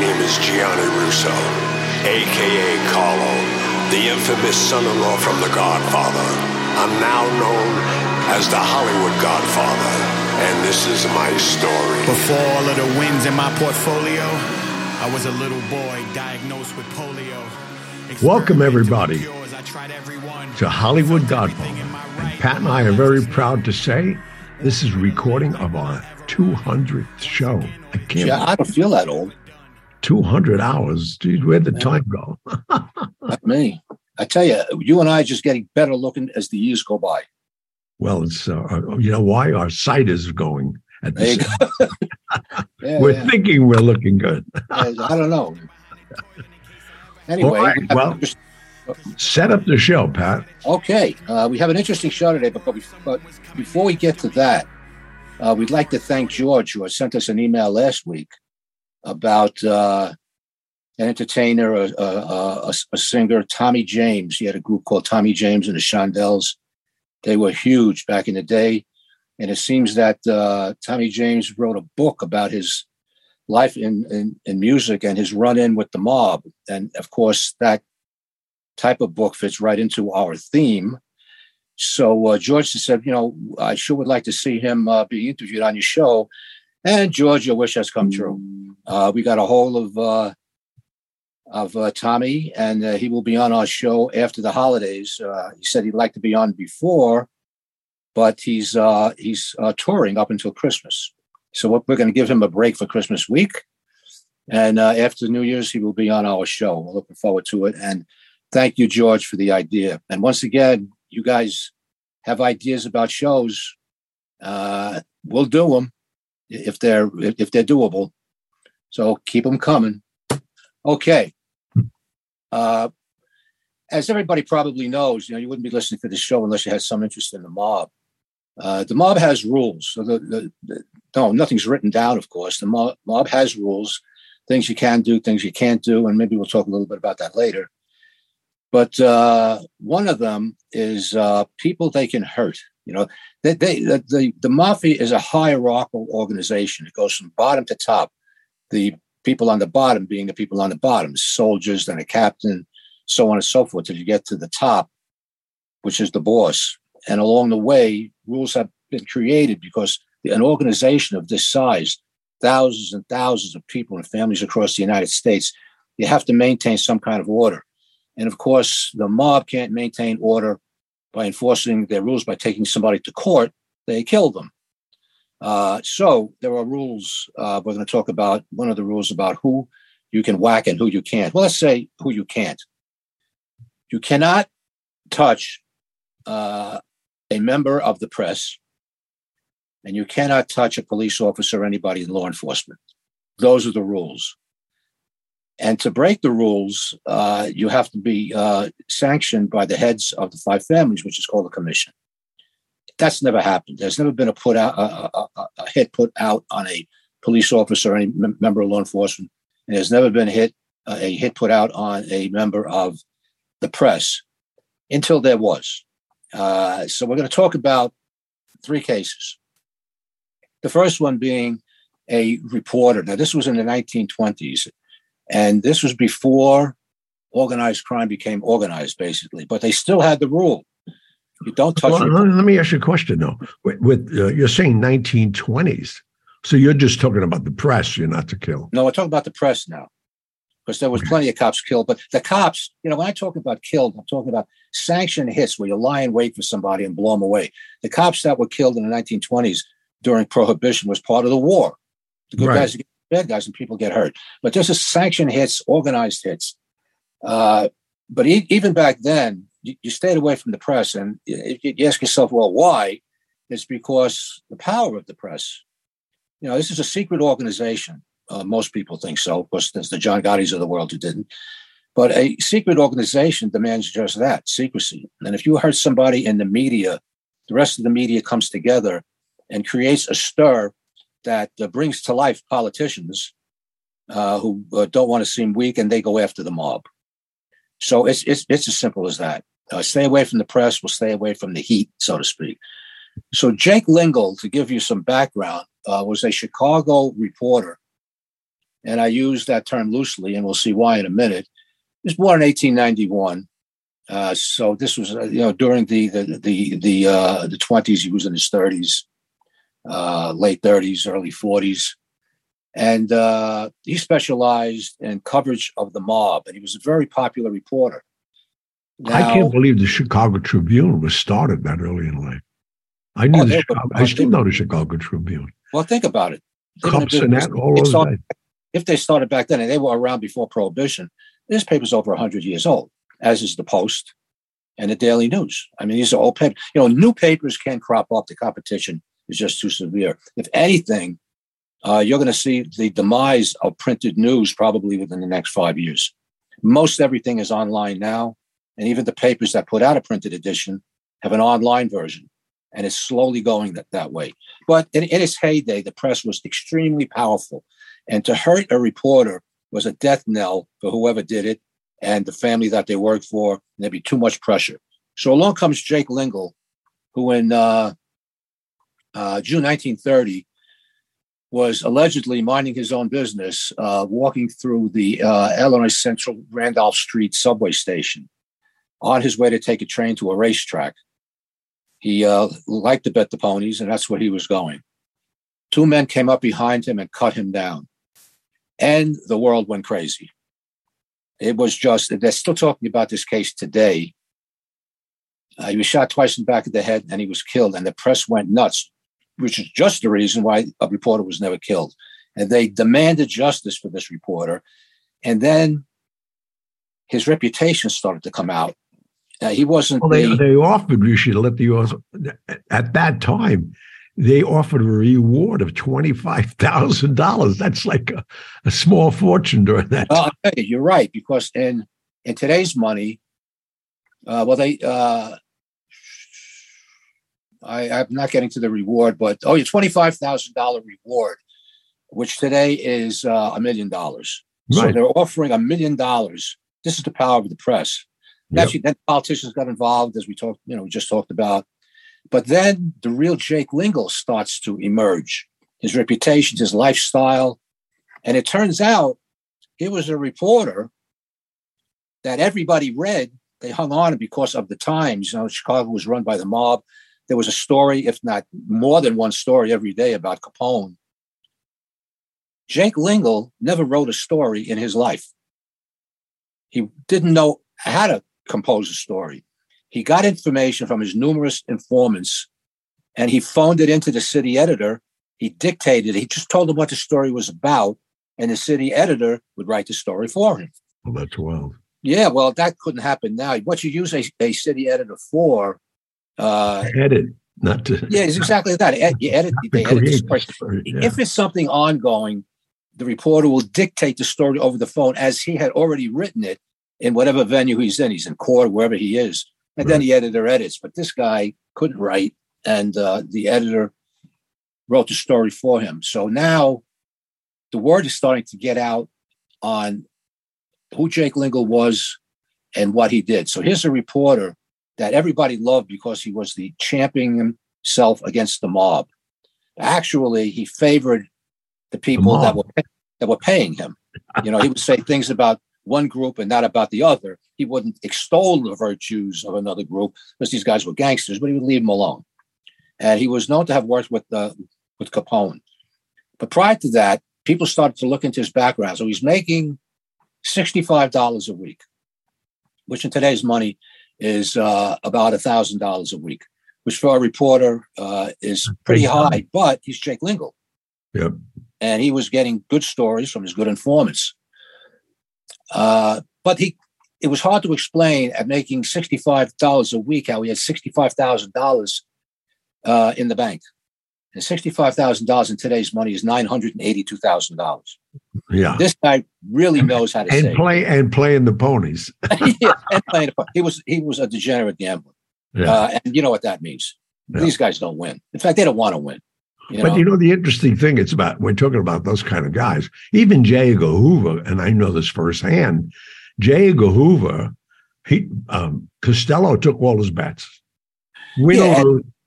name is Gianni Russo, aka Carlo, the infamous son-in-law from The Godfather. I'm now known as the Hollywood Godfather, and this is my story. Before all of the wins in my portfolio, I was a little boy diagnosed with polio. Welcome, everybody, to Hollywood Godfather. And Pat and I are very proud to say this is recording of our 200th show. I can't. Yeah, I don't feel that old. 200 hours. Dude, where'd the time go? Not me. I tell you, you and I are just getting better looking as the years go by. Well, it's uh, you know why our sight is going at this. go. Yeah, we're yeah. thinking we're looking good. I don't know. Anyway, right, well- interest- Set up the show, Pat. okay, uh, we have an interesting show today, but, but, but before we get to that, uh, we'd like to thank George, who sent us an email last week about uh, an entertainer, a, a, a, a singer, Tommy James. He had a group called Tommy James and the Shondells. They were huge back in the day. And it seems that uh, Tommy James wrote a book about his life in, in, in music and his run in with the mob. And of course, that type of book fits right into our theme. So uh, George said, you know, I sure would like to see him uh, be interviewed on your show. And George, your wish has come true. Uh, we got a hold of uh, of uh, Tommy, and uh, he will be on our show after the holidays. Uh, he said he'd like to be on before, but he's uh, he's touring up until Christmas. So we're- going to give him a break for Christmas week, and after New Year's he will be on our show. We're looking forward to it. And thank you, George, for the idea. And once again, you guys have ideas about shows, we'll do them if they're if they're doable. So keep them coming. Okay. Uh, as everybody probably knows, you know, you wouldn't be listening to the show unless you had some interest in the mob. Uh, the mob has rules. So the, the, the, no, nothing's written down, of course. The mob, mob has rules, things you can do, things you can't do, and maybe we'll talk a little bit about that later. But uh, one of them is uh, people they can hurt. You know, they, they, the, the, the mafia is a hierarchical organization. It goes from bottom to top. The people on the bottom being the people on the bottom, soldiers, then a captain, so on and so forth, till you get to the top, which is the boss. And along the way, rules have been created because an organization of this size, thousands and thousands of people and families across the United States, you have to maintain some kind of order. And of course, the mob can't maintain order by enforcing their rules by taking somebody to court. They kill them. Uh, so there are rules. Uh, we're going to talk about one of the rules about who you can whack and who you can't. Well, let's say who you can't. You cannot touch uh, a member of the press, and you cannot touch a police officer or anybody in law enforcement. Those are the rules. And to break the rules, uh, you have to be uh, sanctioned by the heads of the five families, which is called a commission. That's never happened. There's never been a put out a, a, hit put out on a police officer or any mem- member of law enforcement, and there's never been a hit uh, a hit put out on a member of the press until there was. Uh, so we're going to talk about three cases. The first one being a reporter. Now, this was in the 1920s, and this was before organized crime became organized, basically. But they still had the rule: you don't touch. Well, let me ask you a question though. With, with uh, you're saying 1920s, so you're just talking about the press. You're not to kill. No, we're talking about the press now, because there was plenty of cops killed. But the cops, you know, when I talk about killed, I'm talking about sanctioned hits where you lie in wait for somebody and blow them away. The cops that were killed in the 1920s during Prohibition was part of the war. The good Right. guys get bad guys, and people get hurt. But this is sanctioned hits, organized hits. Uh, but e- even back then, you, you stayed away from the press, and you, you ask yourself, well, why? It's because the power of the press. You know, this is a secret organization. Uh, most people think so. Of course, there's the John Gotti's of the world who didn't. But a secret organization demands just that secrecy. And if you hurt somebody in the media, the rest of the media comes together and creates a stir that uh, brings to life politicians uh, who uh, don't want to seem weak and they go after the mob. So it's it's it's as simple as that. Uh, stay away from the press. We'll stay away from the heat, so to speak. So Jake Lingle, to give you some background, uh, was a Chicago reporter and I use that term loosely, and we'll see why in a minute. He was born in 1891. Uh, so this was, uh, you know, during the the the the uh, the 20s. He was in his 30s, uh, late 30s, early 40s, and uh, he specialized in coverage of the mob. And he was a very popular reporter. Now, I can't believe the Chicago Tribune was started that early in life. I knew oh, the Chicago, I still know the Chicago Tribune. Well, think about it. Cups and that all started, If they started back then, and they were around before Prohibition, this paper's over 100 years old, as is the Post and the Daily News. I mean, these are old papers. You know, new papers can't crop up. The competition is just too severe. If anything, uh, you're going to see the demise of printed news probably within the next five years. Most everything is online now, and even the papers that put out a printed edition have an online version and it's slowly going that, that way. But in, in its heyday, the press was extremely powerful. And to hurt a reporter was a death knell for whoever did it and the family that they worked for. And there'd be too much pressure. So along comes Jake Lingle, who in uh, uh, June 1930 was allegedly minding his own business, uh, walking through the uh, Illinois Central Randolph Street subway station on his way to take a train to a racetrack. He uh, liked to bet the ponies, and that's where he was going. Two men came up behind him and cut him down. And the world went crazy. It was just, they're still talking about this case today. Uh, he was shot twice in the back of the head and he was killed, and the press went nuts, which is just the reason why a reporter was never killed. And they demanded justice for this reporter. And then his reputation started to come out uh, he wasn't. Well, they, the, they offered you should let the US, at that time. They offered a reward of twenty five thousand dollars. That's like a, a, small fortune during that. Well, you, you're right because in in today's money, uh, well, they. Uh, I, I'm not getting to the reward, but oh, your twenty five thousand dollar reward, which today is uh, a million dollars. So they're offering a million dollars. This is the power of the press Yep. Actually, then politicians got involved, as we talked, you know, we just talked about. But then the real Jake Lingle starts to emerge. His reputation, his lifestyle, and it turns out he was a reporter that everybody read. They hung on because of the Times. You know, Chicago was run by the mob. There was a story, if not more than one story, every day about Capone. Jake Lingle never wrote a story in his life. He didn't know how to compose a story. He got information from his numerous informants and he phoned it into the city editor. He dictated. He just told him what the story was about, and the city editor would write the story for him. Well, that's wild. Yeah, well, that couldn't happen now. What you use a, a city editor for? Uh, edit, not to. Yeah, it's exactly that. You edit. They edit the story. Yeah. If it's something ongoing, the reporter will dictate the story over the phone as he had already written it, in whatever venue he's in. He's in court, wherever he is. And right. then the editor edits. But this guy couldn't write, and uh, the editor wrote the story for him. So now the word is starting to get out on who Jake Lingle was and what he did. So here's a reporter that everybody loved because he was the champion himself against the mob. Actually, he favored the people the that were that were paying him. You know, he would say things about one group and not about the other. He wouldn't extol the virtues of another group because these guys were gangsters, but he would leave them alone. And he was known to have worked with uh, with Capone. But prior to that, people started to look into his background. So he's making sixty-five dollars a week, which in today's money is uh, about a thousand dollars a week, which for a reporter uh, is pretty high. But he's Jake Lingle. Yep. And he was getting good stories from his good informants. Uh, but he, it was hard to explain at making $65 a week how he had $65,000 uh, in the bank. And $65,000 in today's money is $982,000. Yeah. This guy really knows how to and save. play and playing the ponies. yeah, and playing the He was he was a degenerate gambler. Yeah. Uh, and you know what that means. Yeah. These guys don't win. In fact, they don't want to win. You know? But you know, the interesting thing it's about we're talking about those kind of guys. Even J. Edgar Hoover, and I know this firsthand, J. Edgar Hoover, he um, Costello took all his bets. Win yeah.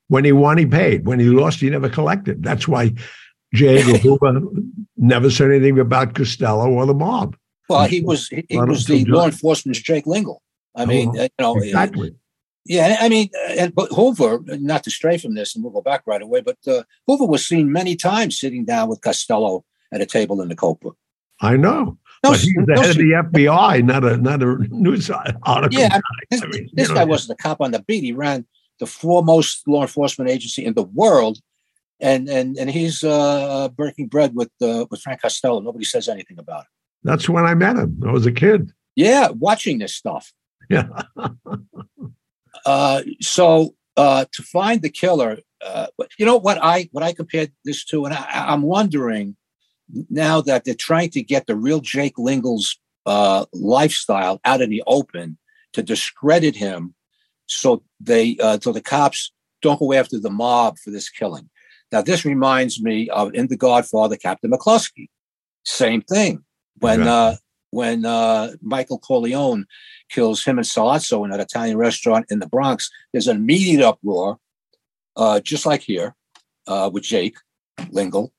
when he won, he paid. When he lost, he never collected. That's why J. Edgar Hoover never said anything about Costello or the mob. Well, he was he, he was the law enforcement's Jake Lingle. I mean, Oh, you know, exactly. Yeah, I mean, and but Hoover, not to stray from this, and we'll go back right away, but uh, Hoover was seen many times sitting down with Costello at a table in the Copa. I know. No, but he's the no, head of the FBI, not a not a news article. Yeah, guy. This, I mean, this guy know, wasn't a cop on the beat. He ran the foremost law enforcement agency in the world, and and and he's uh, breaking bread with uh, with Frank Costello. Nobody says anything about it. That's when I met him. I was a kid. Yeah, watching this stuff. Yeah. Uh, so uh, to find the killer, uh, you know what I what I compared this to, and I, I'm wondering now that they're trying to get the real Jake Lingle's uh, lifestyle out in the open to discredit him, so they uh, so the cops don't go after the mob for this killing. Now this reminds me of in The Godfather, Captain McCluskey. Same thing when Yeah. uh, when uh, Michael Corleone kills him and Sollozzo in an Italian restaurant in the Bronx. There's an immediate uproar, uh, just like here uh, with Jake Lingle.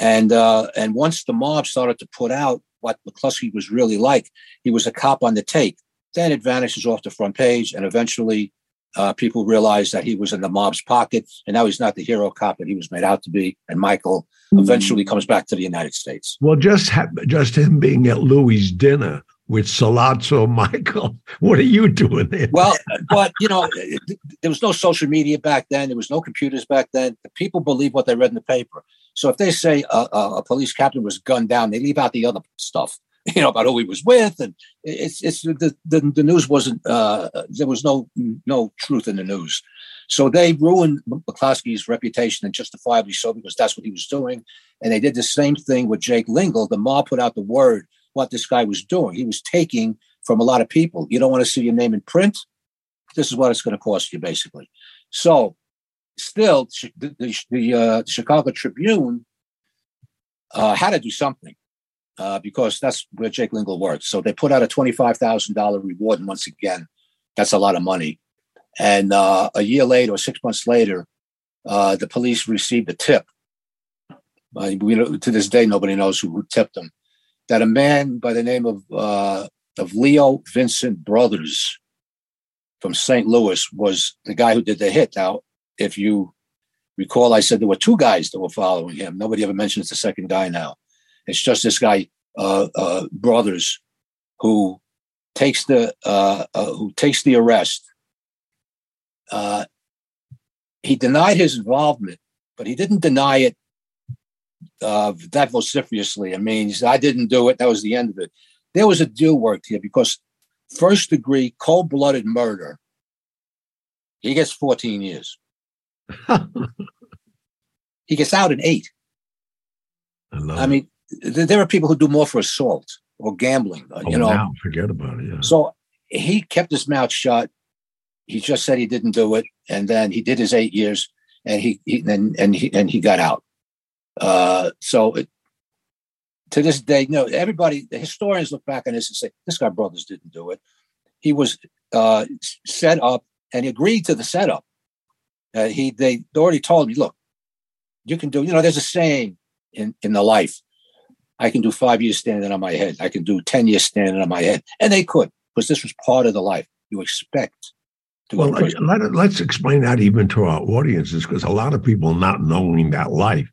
And uh, and once the mob started to put out what McCluskey was really like, he was a cop on the take. Then it vanishes off the front page, and eventually uh, people realize that he was in the mob's pocket, and now he's not the hero cop that he was made out to be. And Michael eventually comes back to the United States. Well, just ha- just him being at Louis' dinner with Sollozzo Michael. What are you doing there? Well, but you know, there was no social media back then. There was no computers back then. The people believe what they read in the paper. So if they say a, a, police captain was gunned down, they leave out the other stuff. You know about who he was with, and it's it's the the, the news wasn't uh, there was no no truth in the news. So they ruined McCluskey's reputation, and justifiably so, because that's what he was doing. And they did the same thing with Jake Lingle. The mob put out the word what this guy was doing. He was taking from a lot of people. You don't want to see your name in print. This is what it's going to cost you, basically. So, still, the, the, the uh, Chicago Tribune uh, had to do something uh, because that's where Jake Lingle worked. So they put out a twenty-five thousand dollar reward, and once again, that's a lot of money. And uh, a year later, or six months later, uh, the police received a tip. Uh, we, to this day, nobody knows who, who tipped them. That a man by the name of uh, of Leo Vincent Brothers from St. Louis was the guy who did the hit. Now, if you recall, I said there were two guys that were following him. Nobody ever mentions the second guy now. It's just this guy, uh, uh, Brothers, who takes the uh, uh, who takes the arrest. Uh, he denied his involvement, but he didn't deny it uh, that vociferously. I mean, I didn't do it. That was the end of it. There was a deal worked here because first degree cold blooded murder, he gets 14 years. he gets out in eight. I, I mean, th- there are people who do more for assault or gambling, uh, Oh, you know. now forget about it. Yeah. So he kept his mouth shut. He just said he didn't do it, and then he did his eight years, and he, he and and he and he got out. Uh, so it, to this day, no, everybody, the historians look back on this and say this guy brothers didn't do it. He was uh, set up and he agreed to the setup. Uh, he they already told me, look, you can do. You know, there's a saying in in the life. I can do five years standing on my head. I can do ten years standing on my head, and they could because this was part of the life you expect. To Well, to let, let's explain that even to our audiences because a lot of people not knowing that life,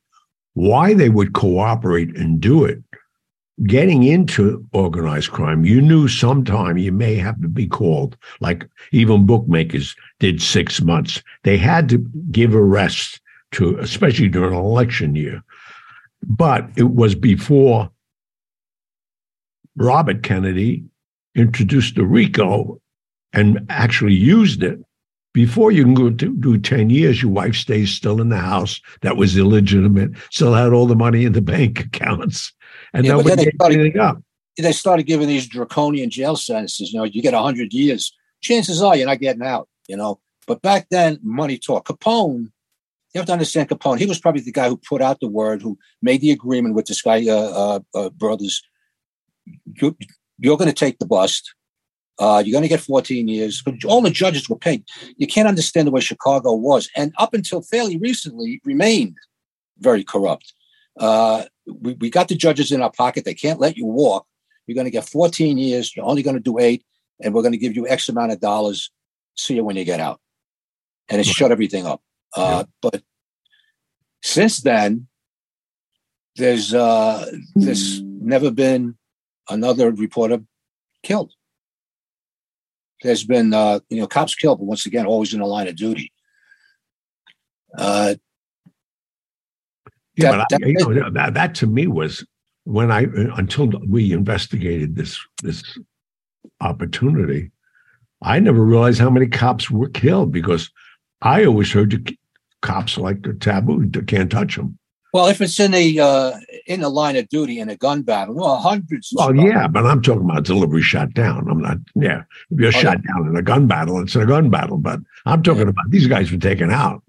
why they would cooperate and do it. Getting into organized crime, you knew sometime you may have to be called. Like even bookmakers did six months. They had to give arrests to, especially during an election year. But it was before Robert Kennedy introduced the RICO and actually used it. Before you can go to do 10 years, your wife stays still in the house that was illegitimate, still had all the money in the bank accounts, and Yeah, but nobody then they gave started- anything up. they started giving these draconian jail sentences. You know, you get hundred years. Chances are you're not getting out. You know, but back then, money talk. Capone, you have to understand Capone. He was probably the guy who put out the word, who made the agreement with this guy, uh, uh, uh, brothers. You, you're going to take the bust. Uh, you're going to get 14 years. But all the judges were paid. You can't understand the way Chicago was, and up until fairly recently, remained very corrupt. uh, we, we got the judges in our pocket. They can't let you walk. You're going to get 14 years. You're only going to do eight, and we're going to give you X amount of dollars. See you when you get out. And it shut everything up. Uh. But since then, there's uh, there's never been another reporter killed. There's been uh, you know cops killed, but once again, always in the line of duty. Uh, yeah, that, but I, you know, that, that to me was when I until we investigated this this opportunity, I never realized how many cops were killed because I always heard you, cops like the taboo, can't touch them. Well, if it's in a uh, in a line of duty in a gun battle, well, hundreds. Well, yeah, but I'm talking about delivery shot down. I'm not. Yeah, if you're oh, shot yeah. down in a gun battle, it's in a gun battle. But I'm talking yeah. about these guys were taken out.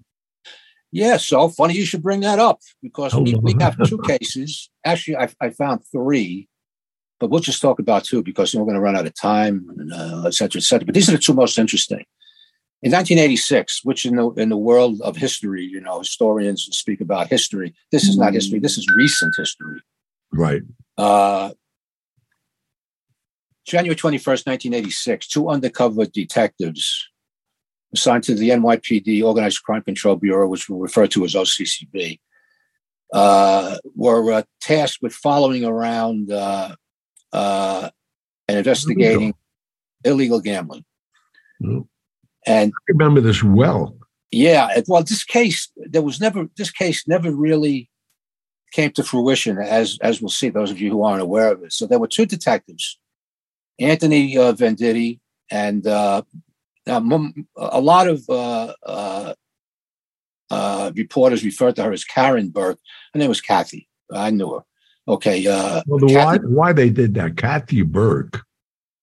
Yeah, so funny you should bring that up because we, we have two cases. Actually, I, I found three, but we'll just talk about two because we're going to run out of time, and, uh, et cetera, et cetera. But these are the two most interesting. In 1986, which in the in the world of history, you know, historians speak about history. This is not history. This is recent history. Right. Uh, January 21st, 1986, two undercover detectives assigned to the NYPD Organized Crime Control Bureau, which we'll refer to as OCCB, uh, were uh, tasked with following around uh, uh and investigating illegal, gambling. Mm. And I remember this well. Yeah, well, this case there was never this case never really came to fruition, as as we'll see. Those of you who aren't aware of it, so there were two detectives, Anthony uh, Venditti and uh, a lot of uh, uh, uh, reporters referred to her as Karen Burke. Her name was Kathy. I knew her. Okay. Uh, well, the Kathy, why why they did that? Kathy Burke,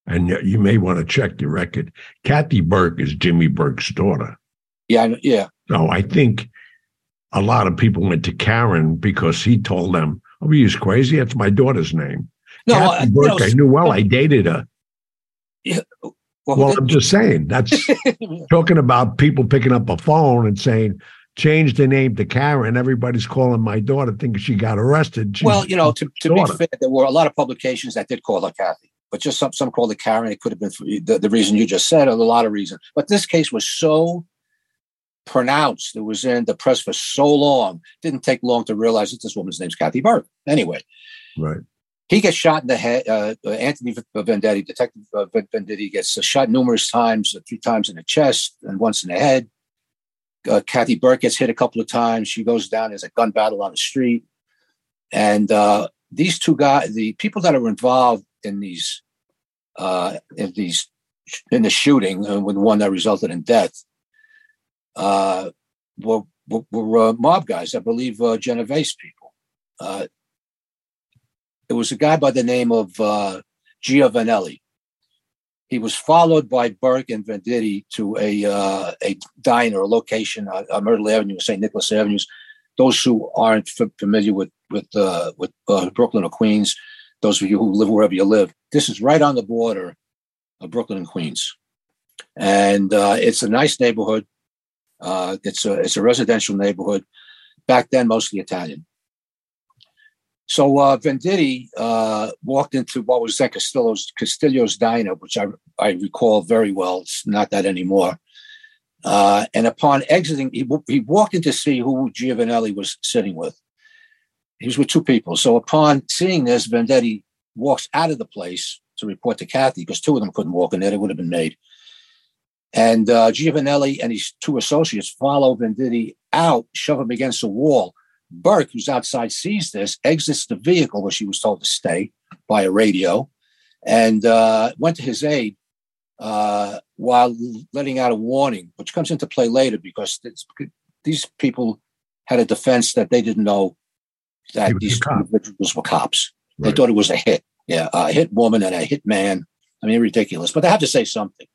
and you may want to check your record. Kathy Burke is Jimmy Burke's daughter. Yeah, yeah. So I think a lot of people went to Karen because he told them, "Oh, he's crazy. That's my daughter's name." No, Kathy Burke, you know, I knew well. I dated her. Yeah, well, well I'm just saying that's talking about people picking up a phone and saying, change the name to Karen. Everybody's calling my daughter thinking she got arrested. She's well, you know, to, to be fair, there were a lot of publications that did call her Kathy, but just some some called her Karen. It could have been for the, the reason you just said, or a lot of reasons. But this case was so pronounced. It was in the press for so long. Didn't take long to realize that this woman's name's Kathy Burke. Anyway, right. He gets shot in the head. Uh, Anthony Venditti, Detective uh, Venditti, gets shot numerous times, three times in the chest and once in the head. Uh, Kathy Burke gets hit a couple of times. She goes down. There's a gun battle on the street. And uh, these two guys, the people that are involved in these, uh, in these, in the shooting, uh, with one that resulted in death, were, were, were mob guys. I believe uh, Genovese people Uh, it was a guy by the name of uh, Giovanelli. He was followed by Burke and Venditti to a uh, a diner, a location on, on Myrtle Avenue, St. Nicholas Avenues. Those who aren't familiar with with uh, with uh, Brooklyn or Queens, those of you who live wherever you live, this is right on the border of Brooklyn and Queens, and uh, it's a nice neighborhood. Uh, it's a it's a residential neighborhood. Back then, mostly Italian. So uh, Venditti uh, walked into what was then Castillo's, Castillo's Diner, which I, I recall very well. It's not that anymore. Uh, and upon exiting, he, he walked in to see who Giovanelli was sitting with. He was with two people. So upon seeing this, Venditti walks out of the place to report to Kathy because two of them couldn't walk in there. It would have been made. And uh, Giovanelli and his two associates follow Venditti out, shove him against a wall. Burke, who's outside, sees this, exits the vehicle where she was told to stay by a radio, and uh, went to his aid uh, while letting out a warning, which comes into play later because these people had a defense that they didn't know that these individuals were cops. Right. They thought it was a hit. Yeah, a hit woman and a hit man. I mean, ridiculous. But they have to say something.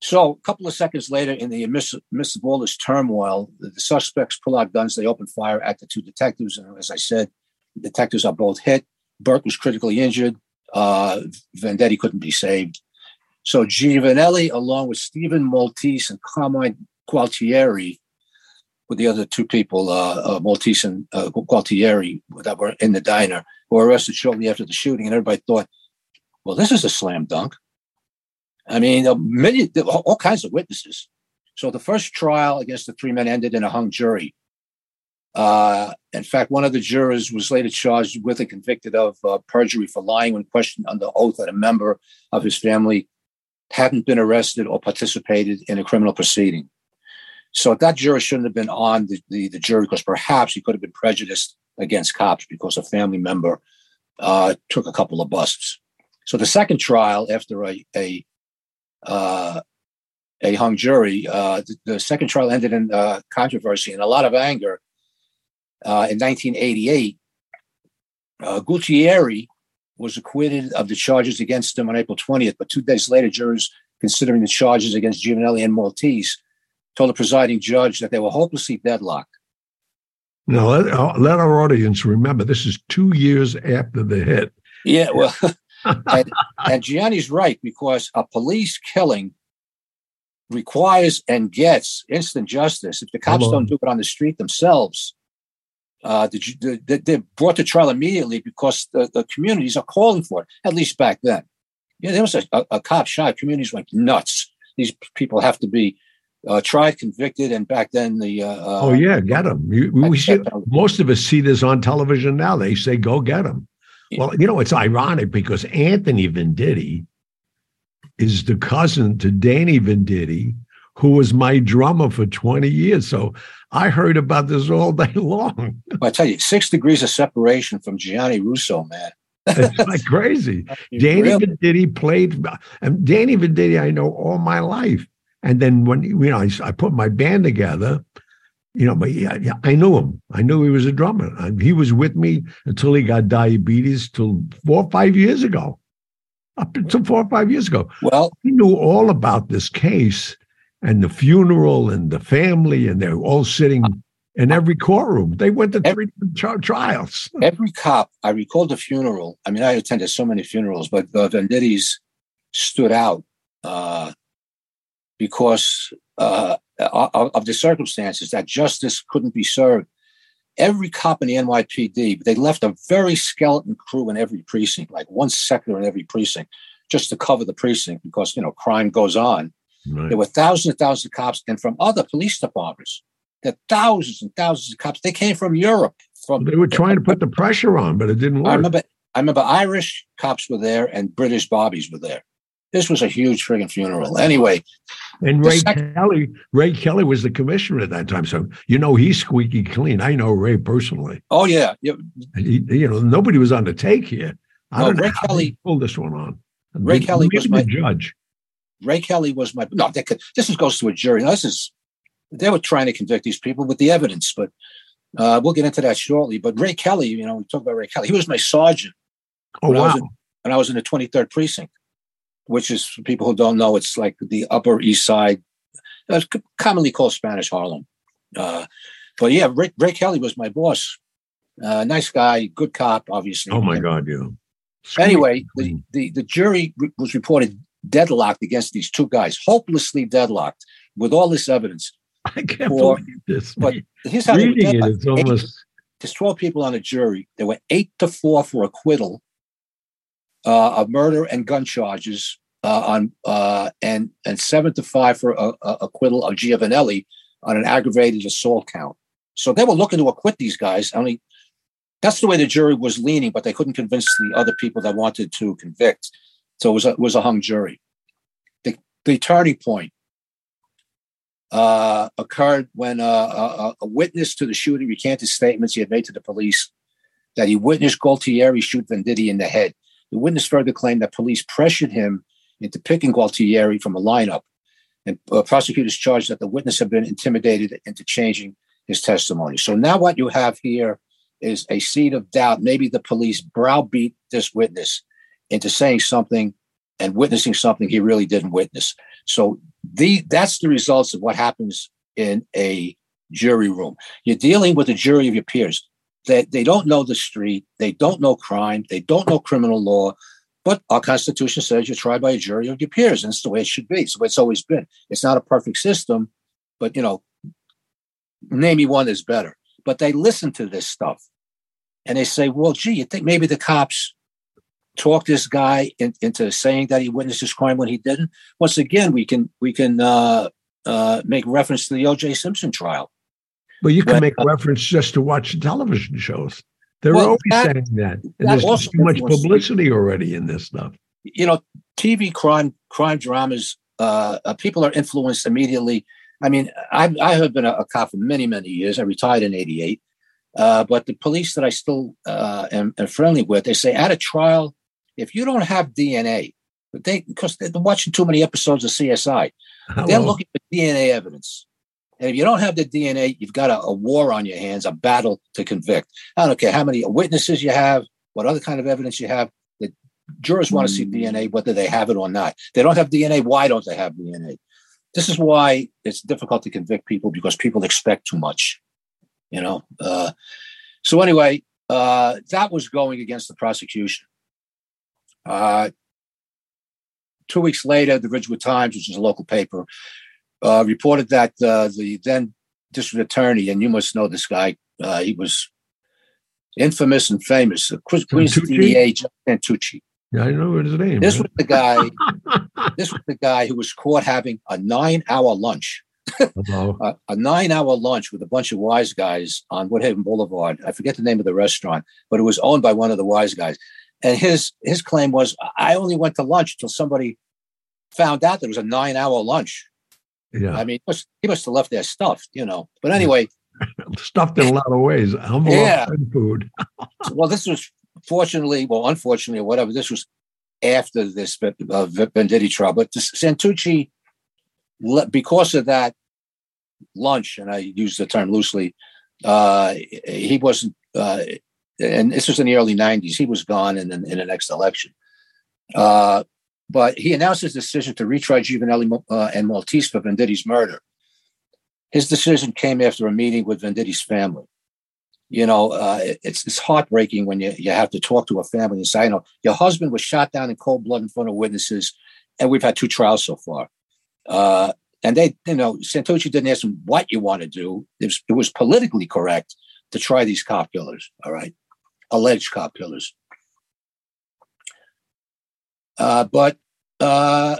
So a couple of seconds later, in the midst, of all this turmoil, the, the, suspects pull out guns. They open fire at the two detectives. And as I said, the detectives are both hit. Burke was critically injured. Uh, Venditti couldn't be saved. So Giovanelli, along with Stephen Maltese and Carmine Gualtieri, with the other two people, uh, uh, Maltese and uh, Gualtieri, that were in the diner, were arrested shortly after the shooting. And everybody thought, well, this is a slam dunk. I mean, many, all kinds of witnesses. So the first trial against the three men ended in a hung jury. Uh, in fact, one of the jurors was later charged with and convicted of uh, perjury for lying when questioned under oath that a member of his family hadn't been arrested or participated in a criminal proceeding. So that juror shouldn't have been on the, the, the jury because perhaps he could have been prejudiced against cops because a family member uh, took a couple of busts. So the second trial, after a a uh, a hung jury, uh, the, the, second trial ended in uh, controversy and a lot of anger. Uh, in 1988, uh, Gualtieri was acquitted of the charges against him on April 20th, but two days later, jurors considering the charges against Giovanelli and Maltese told the presiding judge that they were hopelessly deadlocked. Now, let, uh, let our audience remember this is two years after the hit. Yeah, well, and, and Gianni's right because a police killing requires and gets instant justice. If the cops don't do it on the street themselves, uh, they're brought to trial immediately because the, the communities are calling for it, at least back then. Yeah, there was a, a, a cop shot, communities went nuts. These people have to be uh, tried, convicted, and back then the. Uh, uh oh yeah, get them. We see, most of us see this on television now. They say, "Go get them." Yeah. Well, you know, it's ironic because Anthony Venditti is the cousin to Danny Venditti, who was my drummer for 20 years. So I heard about this all day long. I tell you, six degrees of separation from Gianni Russo, man. it's like crazy. Danny really? Venditti played, and Danny Venditti I know all my life. And then when you know I, I put my band together, you know, but yeah, yeah, I knew him. I knew he was a drummer. He was with me until he got diabetes till four or five years ago. Up until four or five years ago. Well, he knew all about this case and the funeral and the family, and they're all sitting in every courtroom. They went to every, three trials. Every cop, I recall the funeral. I mean, I attended so many funerals, but the Vendittis stood out uh, because uh, of, of, the circumstances that justice couldn't be served. Every cop in the NYPD, they left a very skeleton crew in every precinct, like one sector in every precinct, just to cover the precinct because you know crime goes on. Right. There were thousands and thousands of cops, and from other police departments. There thousands and thousands of cops. They came from Europe. From they were trying to put the pressure on, but it didn't work. I remember. I remember Irish cops were there and British bobbies were there. This was a huge friggin' funeral. Anyway. And Ray second, Kelly, Ray Kelly was the commissioner at that time. So you know he's squeaky clean. I know Ray personally. Oh yeah. yeah. He, you know, nobody was on the take here. I no, don't Ray know Kelly pulled this one on. Ray Kelly was my judge. Ray Kelly was my no. Could, this is, goes to a jury. Now, this is they were trying to convict these people with the evidence, but uh, we'll get into that shortly. But Ray Kelly, you know, we talk about Ray Kelly. He was my sergeant. Oh when wow! I in, when I was in the 23rd precinct, which is for people who don't know, it's like the Upper East Side, it's commonly called Spanish Harlem. Uh, but yeah, Ray, Ray, Kelly was my boss. Uh, nice guy, good cop, obviously. Oh my God, yeah. Anyway, the, the, the jury was reported deadlocked against these two guys, hopelessly deadlocked with all this evidence. I can't for, believe this. But here's how Reading they were it, it's almost... There's 12 people on the jury. There were eight to four for acquittal uh, of murder and gun charges, uh, on uh, and and seven to five for uh, uh, acquittal of Giovanelli on an aggravated assault count. So they were looking to acquit these guys. Mean, that's the way the jury was leaning, but they couldn't convince the other people that wanted to convict. So it was a, it was a hung jury. The, the turning point uh, occurred when uh, a, a, witness to the shooting recanted statements he had made to the police that he witnessed Gualtieri shoot Venditti in the head. The witness further claimed that police pressured him into picking Gualtieri from a lineup, and uh, prosecutors charged that the witness had been intimidated into changing his testimony. So now what you have here is a seed of doubt. Maybe the police browbeat this witness into saying something and witnessing something he really didn't witness. So the that's the results of what happens in a jury room. You're dealing with a jury of your peers. That they, they don't know the street, they don't know crime, they don't know criminal law, but our Constitution says you're tried by a jury of your peers, and it's the way it should be. So it's always been. It's not a perfect system, but you know, name me one is better. But they listen to this stuff and they say, well, gee, you think maybe the cops talked this guy in, into saying that he witnessed this crime when he didn't? Once again, we can we can uh, uh, make reference to the O.J. Simpson trial. Well, you can when, make uh, reference just to watch television shows. They're well, always that, saying that. And that there's too much publicity already in this stuff. You know, TV crime crime dramas. Uh, uh, people are influenced immediately. I mean, I, I have been a, a, cop for many, many years. I retired in '88, uh, but the police that I still uh, am, am, friendly with, they say at a trial, if you don't have DNA, but they because they're watching too many episodes of CSI, Hello. they're looking for DNA evidence. And if you don't have the DNA, you've got a, a, war on your hands, a battle to convict. I don't care how many witnesses you have, what other kind of evidence you have. The jurors want to see DNA, whether they have it or not. They don't have DNA. Why don't they have DNA? This is why it's difficult to convict people because people expect too much. You know. Uh, so anyway, uh, that was going against the prosecution. Uh, two weeks later, the Ridgewood Times, which is a local paper, uh, reported that uh, the then district attorney, and you must know this guy, uh, he was infamous and famous, uh, Queens DEA Santucci. Yeah, I know his name. This was the guy. this was the guy who was caught having a nine-hour lunch. a, a nine-hour lunch with a bunch of wise guys on Woodhaven Boulevard. I forget the name of the restaurant, but it was owned by one of the wise guys. And his his claim was, I only went to lunch until somebody found out that it was a nine-hour lunch. Yeah. I mean, he must, he must have left their stuff, you know. But anyway, stuffed in a lot of ways. yeah. food. well, this was fortunately, well, unfortunately, or whatever. This was after this uh, Venditti trial, but Santucci, because of that lunch, and I use the term loosely, uh, he wasn't. Uh, and this was in the early '90s. He was gone in, in, in the next election. Uh, but he announced his decision to retry Giovanelli uh, and Maltese for Venditti's murder. His decision came after a meeting with Venditti's family. You know, uh, it's it's heartbreaking when you, you have to talk to a family and say, you know, your husband was shot down in cold blood in front of witnesses, and we've had two trials so far. Uh, and they, you know, Santucci didn't ask him what you want to do. It was, it was politically correct to try these cop killers, all right, alleged cop killers. Uh, but uh,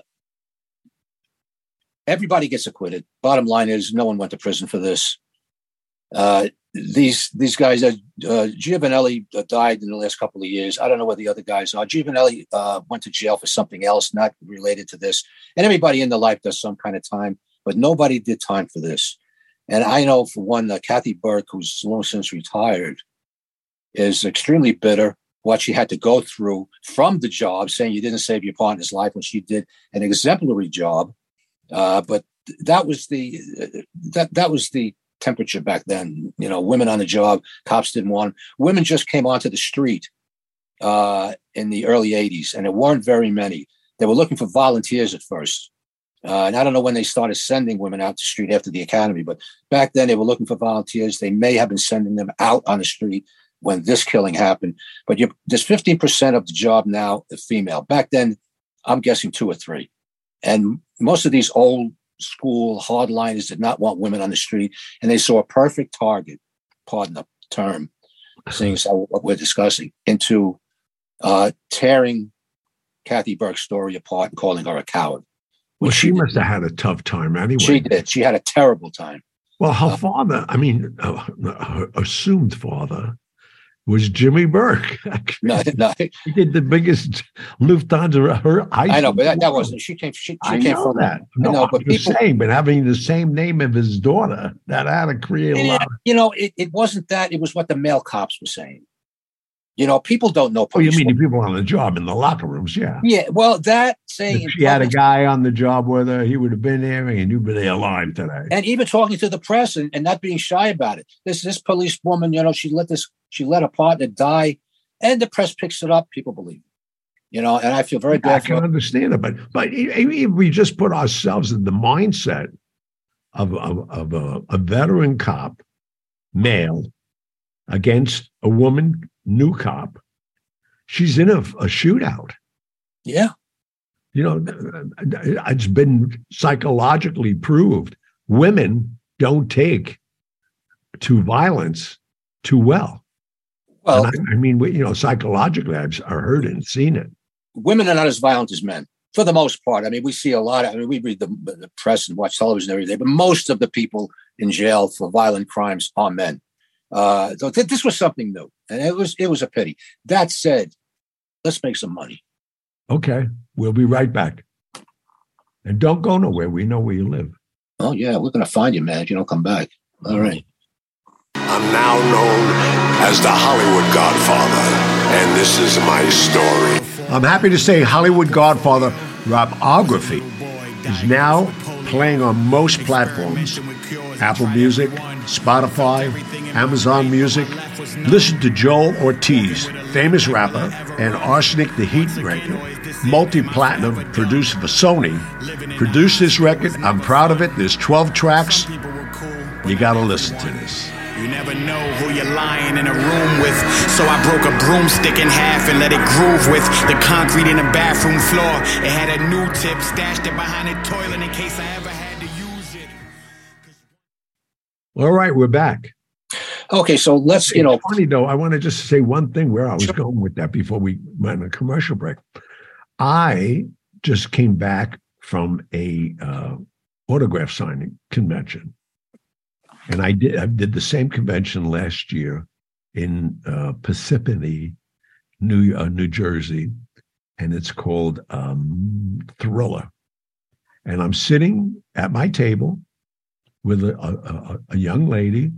everybody gets acquitted. Bottom line is, no one went to prison for this. Uh, these these guys, uh, uh, Giovanelli uh, died in the last couple of years. I don't know where the other guys are. Giovanelli uh, went to jail for something else, not related to this. And everybody in the life does some kind of time, but nobody did time for this. And I know for one, uh, Kathy Burke, who's long since retired, is extremely bitter what she had to go through from the job, saying you didn't save your partner's life when she did an exemplary job. Uh, but that was the that that was the temperature back then. You know, women on the job, cops didn't want them. Women just came onto the street uh, in the early '80s, and there weren't very many. They were looking for volunteers at first. Uh, and I don't know when they started sending women out the street after the academy, but back then they were looking for volunteers. They may have been sending them out on the street when this killing happened. But you, there's 15% of the job now female. Back then, I'm guessing two or three. And most of these old school hardliners did not want women on the street, and they saw a perfect target, pardon the term, seeing as what we're discussing, into uh, tearing Kathy Burke's story apart and calling her a coward. Well, she, she must have had a tough time anyway. She did. She had a terrible time. Well, her uh, father, I mean, uh, her assumed father, was Jimmy Burke. no, no. He did the biggest Lufthansa. Her I know, but that, that wasn't. She came. She, she I came from that. No, know, but the people, same. But having the same name of his daughter, that had to create a lot. Of, you know, it, it wasn't that. It was what the male cops were saying. You know, people don't know. Oh, you mean the people on the job in the locker rooms? Yeah. Yeah. Well, that saying if she had a guy on the job with her, he would have been there, and you'd be there alive today. And even talking to the press and, and not being shy about it. This this police woman, you know, she let this she let a partner die, and the press picks it up. People believe. It. You know, and I feel very bad. I can understand it, but but if we just put ourselves in the mindset of of, of a, a veteran cop, male, against a woman new cop. She's in a, a shootout. Yeah. You know, it's been psychologically proved women don't take to violence too well. Well, I, I, mean, we, you know, psychologically, I've heard and seen it. Women are not as violent as men, for the most part. I mean, we see a lot. Of, I mean, we read the, the press and watch television every day, but most of the people in jail for violent crimes are men. Uh, so th- this was something new, and it was it was a pity. That said, let's make some money. Okay, we'll be right back. And don't go nowhere. We know where you live. Oh yeah, we're gonna find you, man. If you don't come back. All right. I'm now known as the Hollywood Godfather, and this is my story. I'm happy to say Hollywood Godfather Robography is now playing on most platforms Apple Music, Spotify, Amazon Music. Listen to Joel Ortiz, famous rapper, and Arsenic the Heat record, multi platinum producer for Sony. Produced this record. I'm proud of it. There's 12 tracks. You got to listen to this. You never know who you're lying in a room with. So I broke a broomstick in half and let it groove with the concrete in the bathroom floor. It had a new tip, stashed it behind the toilet in case I ever had to use it. All right, we're back. Okay, so let's, you know. It's funny though, I want to just say one thing where I was sure. going with that before we went on a commercial break. I just came back from a uh, autograph signing convention and I did I did the same convention last year in uh, Parsippany, New uh, New Jersey, and it's called um, Chiller. And I'm sitting at my table with a, a, a young lady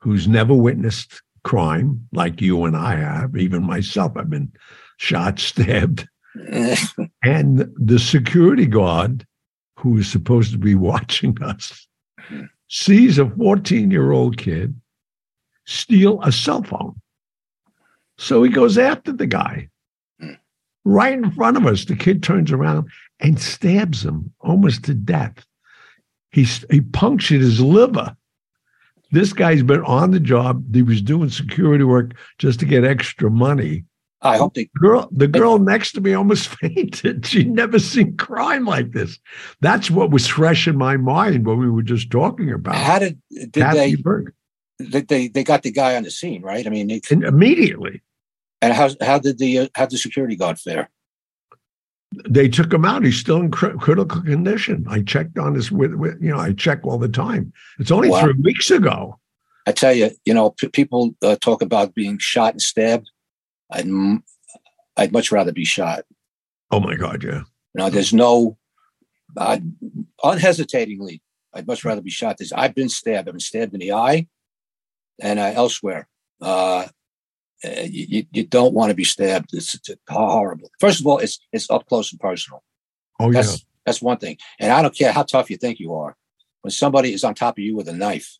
who's never witnessed crime like you and I have. Even myself, I've been shot, stabbed. and the security guard who is supposed to be watching us sees a 14 year old kid steal a cell phone. So he goes after the guy hmm. right in front of us. The kid turns around and stabs him almost to death. He, he punctured his liver. This guy's been on the job. He was doing security work just to get extra money. I hope the girl, the girl next to me almost fainted. She'd never seen crime like this. That's what was fresh in my mind when we were just talking about. How did did Kathy they? Berg. They they got the guy on the scene, right? I mean, they, and immediately. And how how did the uh, how did the security guard fare? They took him out. He's still in cr- critical condition. I checked on this with, with, you know I check all the time. It's only wow. three weeks ago. I tell you, you know, p- people uh, talk about being shot and stabbed I'd I'd much rather be shot. Oh my God, yeah. Now there's no uh, unhesitatingly, I'd much rather be shot. This I've been stabbed. I've been stabbed in the eye and uh, elsewhere. Uh, eh, you, you don't want to be stabbed. It's, it's, horrible. First of all, it's it's up close and personal. Oh that's, yeah, that's one thing. And I don't care how tough you think you are. When somebody is on top of you with a knife,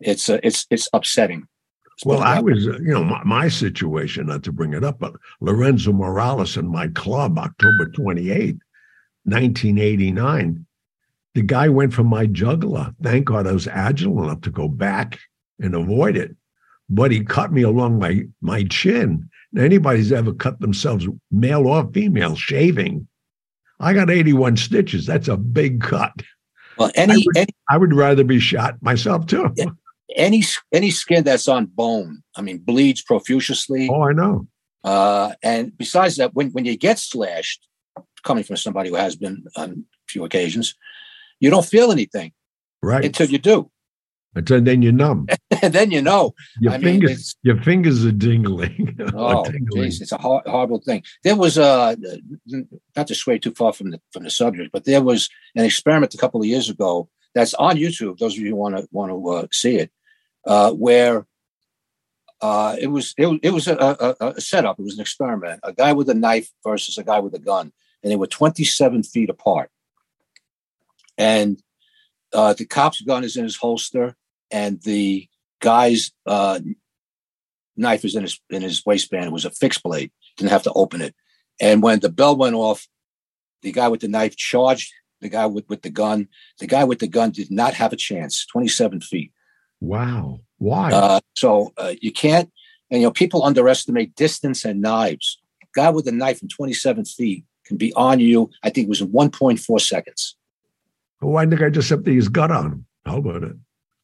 it's uh, it's it's upsetting. Well, I was, uh, you know, my, my, situation, not to bring it up, but Lorenzo Morales in my club, October 28, 1989. The guy went for my jugular. Thank God I was agile enough to go back and avoid it. But he cut me along my, my chin. Now, anybody's ever cut themselves, male or female, shaving. I got 81 stitches. That's a big cut. Well, any I would, any, I would rather be shot myself too any any skin that's on bone, I mean, bleeds profusely. Oh, I know. Uh, and besides that, when when you get slashed, coming from somebody who has been on a few occasions, you don't feel anything, right? Until you do. Until then you're numb. and then you know. Your I fingers, mean, your fingers are dingling. oh, geez, it's a hor- horrible thing. There was uh, not to sway too far from the from the subject, but there was an experiment a couple of years ago that's on YouTube. Those of you who want to want to uh, see it, uh, where uh, it was it, it was a, a, a, setup. It was an experiment. A guy with a knife versus a guy with a gun, and they were 27 feet apart. And uh, the cop's gun is in his holster, and the guy's uh, knife is in his in his waistband. It was a fixed blade. Didn't have to open it. And when the bell went off, the guy with the knife charged the guy with, with the gun. The guy with the gun did not have a chance. 27 feet. Wow. Why? Uh, so uh, you can't, and you know, people underestimate distance and knives. Guy with a knife from 27 feet can be on you. I think it was in 1.4 seconds. Why didn't the guy just empty his gun on him? How about it?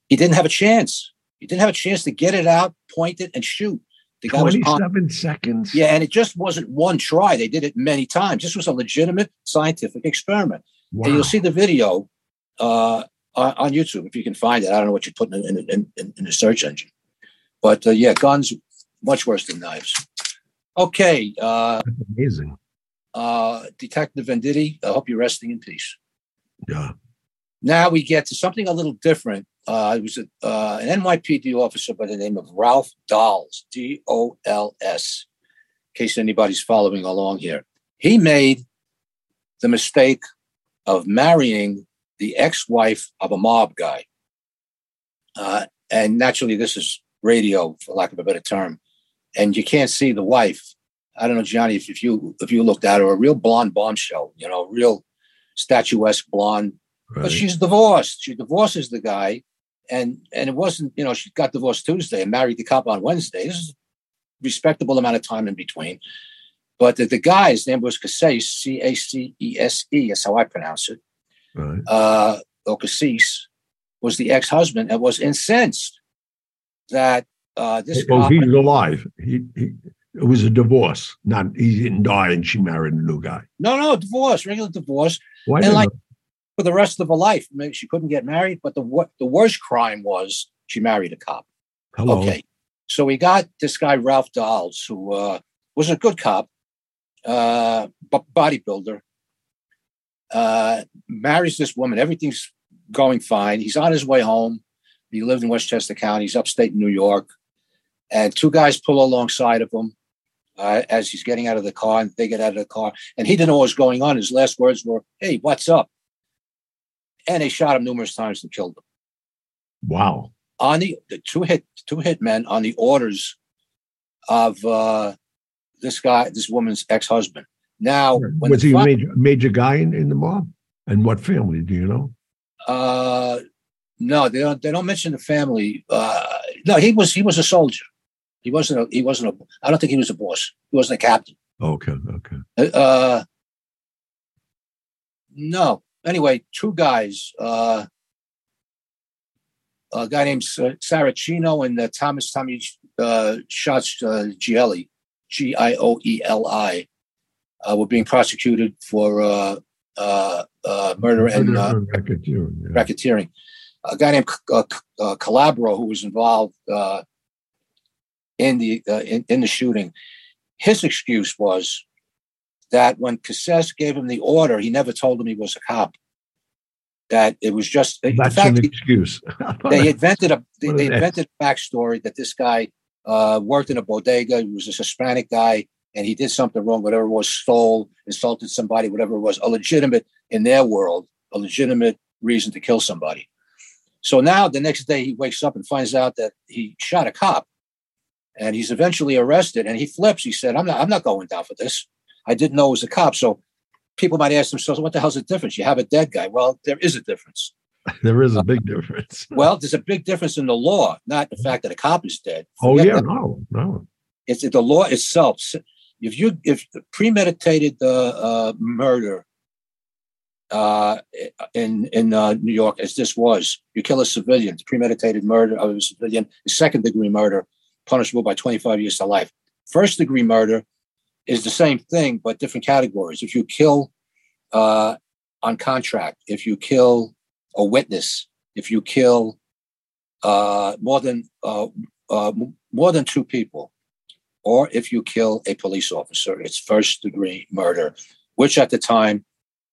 He didn't have a chance. He didn't have a chance to get it out, point it, and shoot. The guy 27 was seconds. Yeah, and it just wasn't one try. They did it many times. This was a legitimate scientific experiment. Wow. And you'll see the video uh, on YouTube if you can find it. I don't know what you put in, in, in, in the search engine. But uh, yeah, guns much worse than knives. Okay. Uh, amazing. Uh, Detective Venditti, I hope you're resting in peace. Yeah. Now we get to something a little different. Uh, it was a, uh, an NYPD officer by the name of Ralph Dols, D O L S, in case anybody's following along here. He made the mistake of marrying the ex wife of a mob guy. Uh, and naturally, this is radio, for lack of a better term. And you can't see the wife. I don't know, Johnny, if, if you if you looked at her, a real blonde bombshell, you know, real statuesque blonde. Right. But she's divorced. She divorces the guy, and and it wasn't, you know, she got divorced Tuesday and married the cop on Wednesday. This is respectable amount of time in between. But the, the guy's name was Caceres, C A C E S E, that's how I pronounce it. Right. Uh, or Cassis was the ex husband and was incensed that uh, this. Oh, he's alive. He, he it was a divorce. Not he didn't die and she married a new guy. No, no, divorce, regular divorce. Why and like for the rest of her life, maybe she couldn't get married. But the the worst crime was she married a cop. Hello. Okay, so we got this guy Ralph Dols, who uh, was a good cop, uh, bodybuilder. Uh, marries this woman. Everything's going fine. He's on his way home. He lived in Westchester County. He's upstate in New York. And two guys pull alongside of him uh, as he's getting out of the car, and they get out of the car. And he didn't know what was going on. His last words were, "Hey, what's up?" And they shot him numerous times and killed him. Wow! On the, the two hit two hit men on the orders of uh, this guy, this woman's ex husband. Now, was he a major, major guy in, in the mob? And what family do you know? Uh, no, they don't. They don't mention the family. Uh, no, he was he was a soldier. He wasn't a. He wasn't a. I don't think he was a boss. He wasn't a captain. Okay. Okay. Uh, uh no. Anyway, two guys. Uh, a guy named Saracino and uh, Thomas Tommy uh, Shots uh, Gioeli, G I O E L I, uh, were being prosecuted for uh, uh, uh, murder and uh, racketeering. Yeah. racketeering a guy named uh, uh, Calabro who was involved uh, in the uh, in, in, the shooting. His excuse was that when Cacace gave him the order, he never told him he was a cop. That it was just that's fact, an excuse. they invented a they, they invented a backstory that this guy uh, worked in a bodega. He was a Hispanic guy, and he did something wrong. Whatever it was, stole, insulted somebody, whatever it was, a legitimate in their world, a legitimate reason to kill somebody. So now the next day he wakes up and finds out that he shot a cop and he's eventually arrested and he flips. He said, I'm not, I'm not going down for this. I didn't know it was a cop. So people might ask themselves, what the hell's the difference? You have a dead guy. Well, there is a difference. There is a big difference. well, there's a big difference in the law, not the fact that a cop is dead. Oh yeah, that. no, no. It's the law itself. If you if premeditated the uh, murder uh, in in uh, New York as this was. You kill a civilian, it's premeditated murder of a civilian second degree murder, punishable by 25 years to life. First degree murder is the same thing, but different categories. If you kill uh, on contract, if you kill a witness, if you kill uh, more than uh, uh, more than two people, or if you kill a police officer, it's first degree murder, which at the time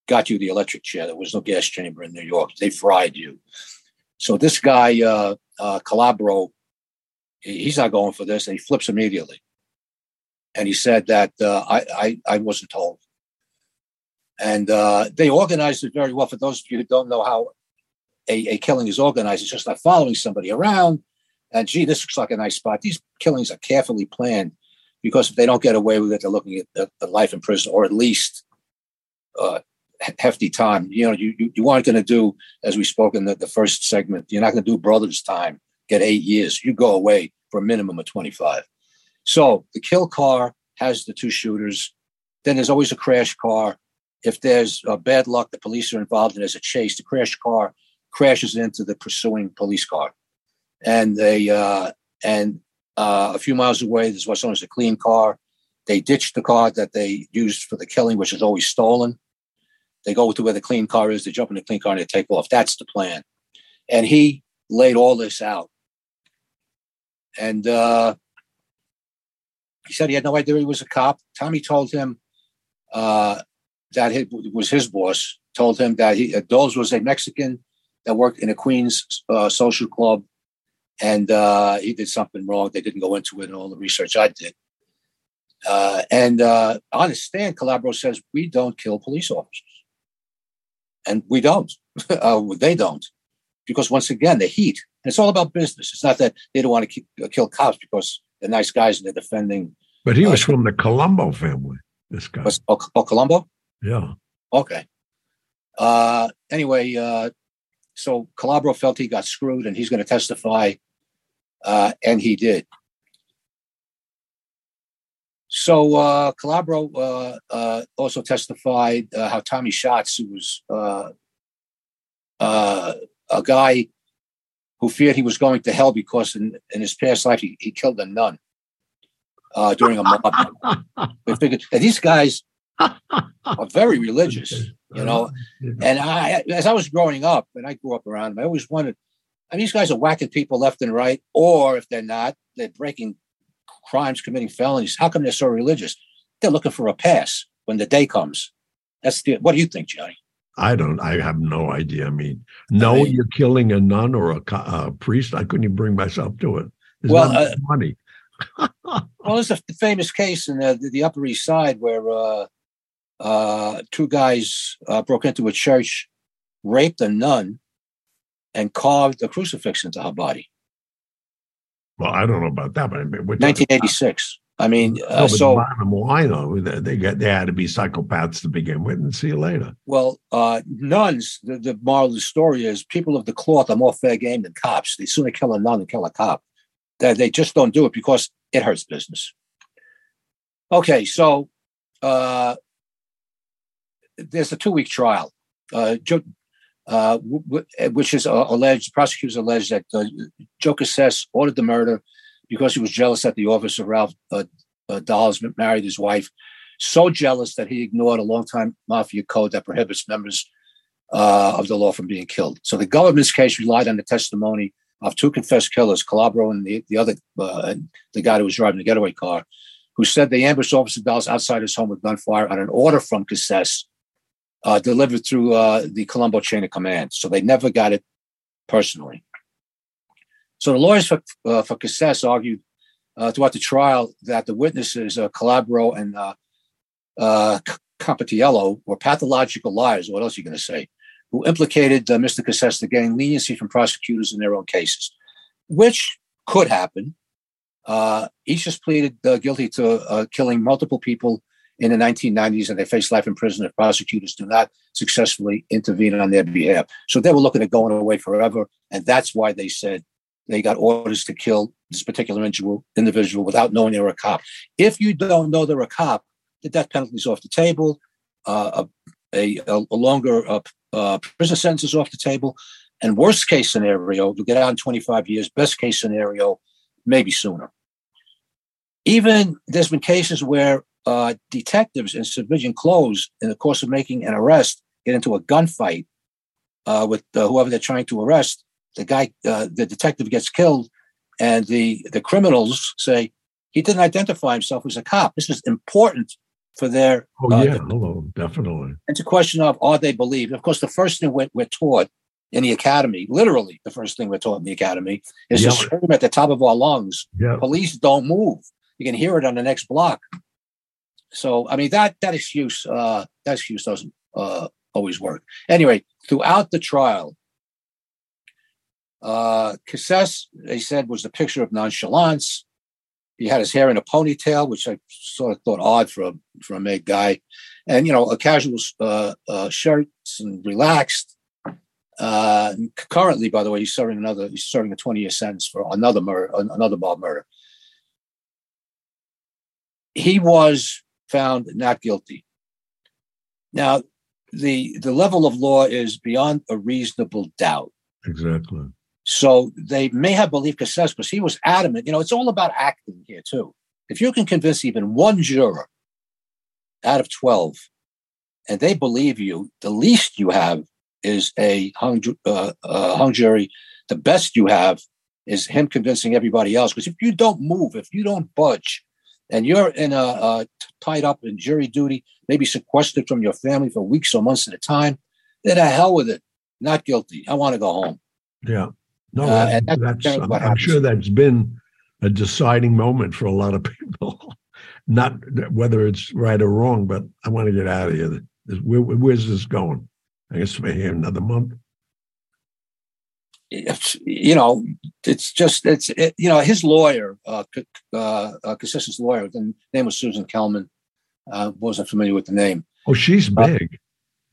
got you the electric chair. There was no gas chamber in New York. They fried you. So this guy, uh, uh, Calabro, he's not going for this, and he flips immediately. And he said that uh, I, I, I wasn't told. And uh, they organized it very well. For those of you who don't know how a, a killing is organized, it's just like following somebody around. And gee, this looks like a nice spot. These killings are carefully planned because if they don't get away with it, they're looking at, at life in prison or at least uh, hefty time. You know, you you, aren't going to do as we spoke in the, the first segment. You're not going to do brothers time. Get eight years. You go away for a minimum of twenty five. So the kill car has the two shooters. Then there's always a crash car. If there's uh, bad luck, the police are involved and there's a chase. The crash car crashes into the pursuing police car, and they uh, and uh, a few miles away, there's what's known as a clean car. They ditch the car that they used for the killing, which is always stolen. They go to where the clean car is, they jump in the clean car, and they take off. That's the plan. And he laid all this out. And uh, he said he had no idea he was a cop. Tommy told him uh, that it was his boss, told him that he, uh, Dols was a Mexican that worked in a Queens uh, social club and uh, he did something wrong. They didn't go into it in all the research I did. Uh, and uh, on his stand, Calabro says, We don't kill police officers. And we don't. Uh, they don't. Because once again, the heat. And it's all about business. It's not that they don't want to keep, uh, kill cops because they're nice guys and they're defending. But he was uh, from the Colombo family, this guy. Was, oh, oh, Colombo? Yeah. Okay. anyway, so Calabro felt he got screwed and he's going to testify, uh, and he did. So uh, Calabro uh, uh also testified uh, how Tommy Shots, who was uh, a guy who feared he was going to hell because in, in his past life he, he killed a nun during a mob. they figured these guys are very religious, you know. And I, as I was growing up, and I grew up around them, I always wondered. I mean, these guys are whacking people left and right, or if they're not, they're breaking crimes, committing felonies. How come they're so religious? They're looking for a pass when the day comes. That's the. What do you think, Johnny? I don't. I have no idea. I mean, no, I mean, you're killing a nun or a, a, priest. I couldn't even bring myself to it. It's well, uh, money. well, there's a famous case in the, the Upper East Side where uh, uh, two guys uh, broke into a church, raped a nun, and carved a crucifix into her body. Well, I don't know about that, but I mean, 1986. I mean, uh, no, so bottom line, though, they get they had to be psychopaths to begin with, and see you later. Well, uh, nuns. The, the moral of the story is people of the cloth are more fair game than cops. They sooner kill a nun than kill a cop. They, they just don't do it because it hurts business. Okay, so uh, there's a two week trial, uh, uh, which is uh, alleged, prosecutors allege that uh, Joe Cacace ordered the murder because he was jealous that the officer Ralph uh, uh, married his wife. So jealous that he ignored a long-time mafia code that prohibits members uh, of the law from being killed. So the government's case relied on the testimony of two confessed killers, Calabro and the, the other, the guy who was driving the getaway car, who said they ambushed Officer Dols outside his home with gunfire on an order from Cacace uh, delivered through uh, the Colombo chain of command. So they never got it personally. So the lawyers for, uh, for argued uh, throughout the trial that the witnesses, uh, Calabro and uh, uh, Competiello, were pathological liars. What else are you going to say? Who implicated uh, Mr. Cacace to gain leniency from prosecutors in their own cases, which could happen. Each just pleaded guilty to killing multiple people in the 1990s and they face life in prison if prosecutors do not successfully intervene on their behalf. So they were looking at going away forever. And that's why they said they got orders to kill this particular individual without knowing they were a cop. If you don't know they're a cop, the death penalty is off the table. Uh, a, a, a, longer uh, uh, prison sentence is off the table. And worst case scenario, you'll get out in 25 years. Best case scenario, maybe sooner. Even there's been cases where uh, detectives in civilian clothes, in the course of making an arrest, get into a gunfight uh, with uh, whoever they're trying to arrest. The guy, uh, the detective, gets killed, and the the criminals say he didn't identify himself as a cop. This is important for their. Oh uh, yeah, hello, definitely. It's a question of are they believed? Of course, the first thing we're, we're taught in the academy, literally, the first thing we're taught in the academy is yeah. to scream at the top of our lungs. Yeah. Police don't move. You can hear it on the next block. So I mean that that excuse uh, that excuse doesn't uh, always work. Anyway, throughout the trial, uh, Cacace, they said, was the picture of nonchalance. He had his hair in a ponytail, which I sort of thought odd for a for a made guy, and you know, a casual uh, uh, shirts and relaxed. Uh, currently, by the way, he's serving another. He's serving a twenty year sentence for another murder, another mob murder. He was found not guilty. Now, the the level of law is beyond a reasonable doubt. Exactly. So they may have believed Cacace because he was adamant. You know, it's all about acting here too. If you can convince even one juror out of 12 and they believe you, the least you have is a hung, uh, uh, hung jury. The best you have is him convincing everybody else. Because if you don't move, if you don't budge, and you're in a, a tied up in jury duty, maybe sequestered from your family for weeks or months at a time, then the hell with it. Not guilty. I want to go home. Yeah. No, uh, that, that's, I'm, I'm sure that's been a deciding moment for a lot of people. Not whether it's right or wrong, but I want to get out of here. Where, where's this going? I guess we're here another month you know, it's just it's it, you know his lawyer, uh, uh, uh lawyer, the name was Susan Kelman. Uh, wasn't familiar with the name. Oh, she's uh, big.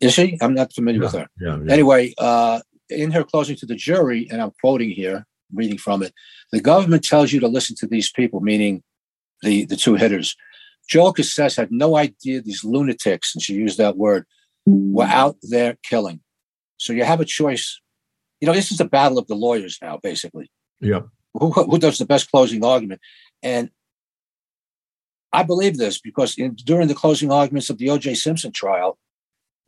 is she? I'm not familiar yeah, with her. Yeah, yeah. Anyway, uh, in her closing to the jury, and I'm quoting here, reading from it, the government tells you to listen to these people, meaning the the two hitters. Joel Cacace had no idea these lunatics, and she used that word, were out there killing. So you have a choice you know, this is a battle of the lawyers now, basically. Yeah. Who, who does the best closing argument? And I believe this because in, during the closing arguments of the O.J. Simpson trial,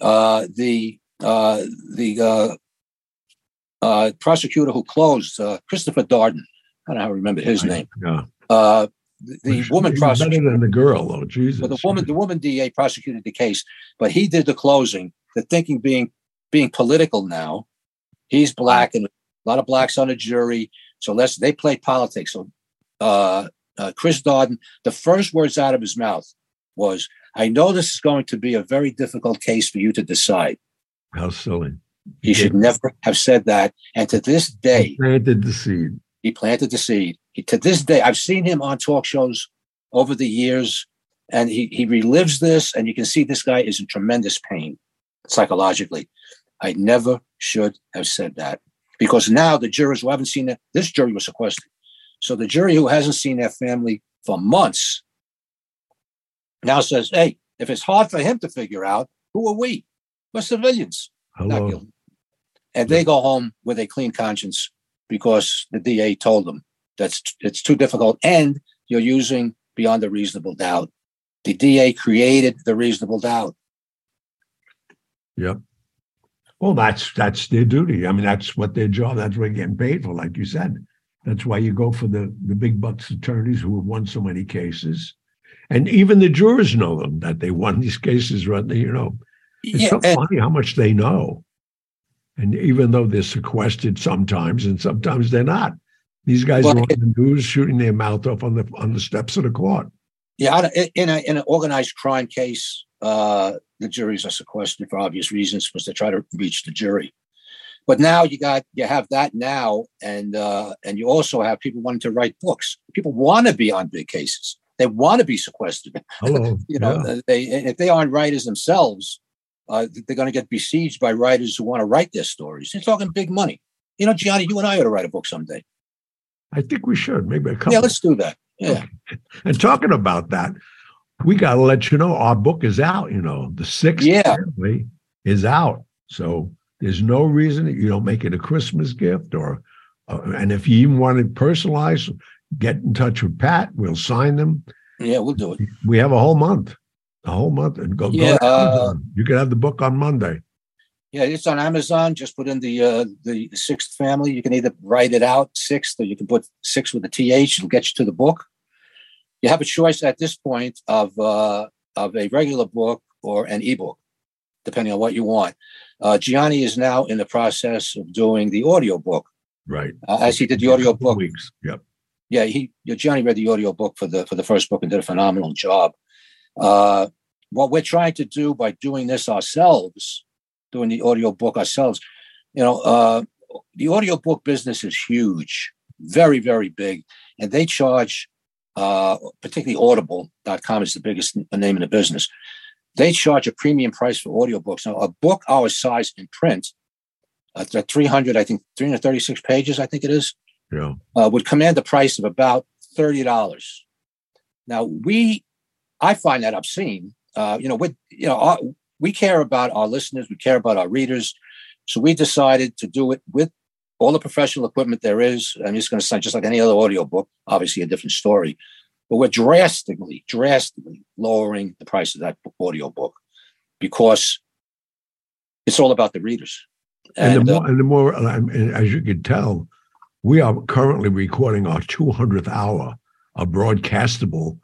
uh, the uh, the uh, uh prosecutor who closed, uh, Christopher Darden, I don't know how to remember his name. Yeah. Uh, the, the woman prosecutor better than the girl, oh Jesus! Well, the woman, the woman DA prosecuted the case, but he did the closing. The thinking being being political now, He's black and a lot of blacks on the jury. So let's they play politics. So uh, uh, Chris Darden, the first words out of his mouth was, "I know this is going to be a very difficult case for you to decide." How silly! He, he should never have said that. And to this day, he planted the seed. He planted the seed. He, to this day, I've seen him on talk shows over the years, and he he relives this, and you can see this guy is in tremendous pain psychologically. I never should have said that because now the jurors who haven't seen it, this jury was sequestered. So the jury who hasn't seen their family for months now says, hey, if it's hard for him to figure out, who are we? We're civilians. Hello. And they go home with a clean conscience because the DA told them that's it's too difficult and you're using beyond a reasonable doubt. The DA created the reasonable doubt. Yep. Well, that's that's their duty. I mean, that's what their job. That's what they're getting paid for, like you said. That's why you go for the the big bucks attorneys who have won so many cases, and even the jurors know them that they won these cases. Right? You know, it's yeah, so and, funny how much they know. And even though they're sequestered sometimes, and sometimes they're not, these guys well, are on it, the news shooting their mouth off on the on the steps of the court. Yeah, in a in an organized crime case, uh, the juries are sequestered for obvious reasons because they try to reach the jury. But now you got you have that now, and uh, and you also have people wanting to write books. People want to be on big cases. They want to be sequestered. Hello. you know, yeah. they if they aren't writers themselves, uh, they're going to get besieged by writers who want to write their stories. They're talking big money. You know, Gianni, you and I ought to write a book someday. I think we should. Maybe a couple. Yeah, let's do that. Yeah. And talking about that, we got to let you know our book is out. You know, the sixth yeah. family is out. So there's no reason that you don't make it a Christmas gift or, uh, and if you even want it personalized, get in touch with Pat. We'll sign them. Yeah, we'll do it. We have a whole month, a whole month, and go. Yeah, go uh, you can have the book on Monday. Yeah, it's on Amazon. Just put in the uh, the sixth family. You can either write it out sixth, or you can put six with a th. It'll get you to the book you have a choice at this point of uh, of a regular book or an ebook, depending on what you want. Uh, Gianni is now in the process of doing the audio book. Right. Uh, as he did the audio book. Weeks. Yep. Yeah, he Gianni read the audio book for the for the first book and did a phenomenal job. Uh, what we're trying to do by doing this ourselves, doing the audio book ourselves, you know, uh, the audio book business is huge, very very big, and they charge uh, particularly audible.com is the biggest name in the business. They charge a premium price for audiobooks. Now, a book our size in print, uh, 300, I think 336 pages, I think it is, yeah. uh, would command the price of about $30. Now, we, I find that obscene. Uh, you know, with, you know, our, we care about our listeners, we care about our readers. So we decided to do it with all the professional equipment there is. I'm just going to say, just like any other audio book, obviously a different story, but we're drastically, drastically lowering the price of that audio book because it's all about the readers. And, and the more, uh, and the more as you can tell, we are currently recording our 200th hour of broadcastable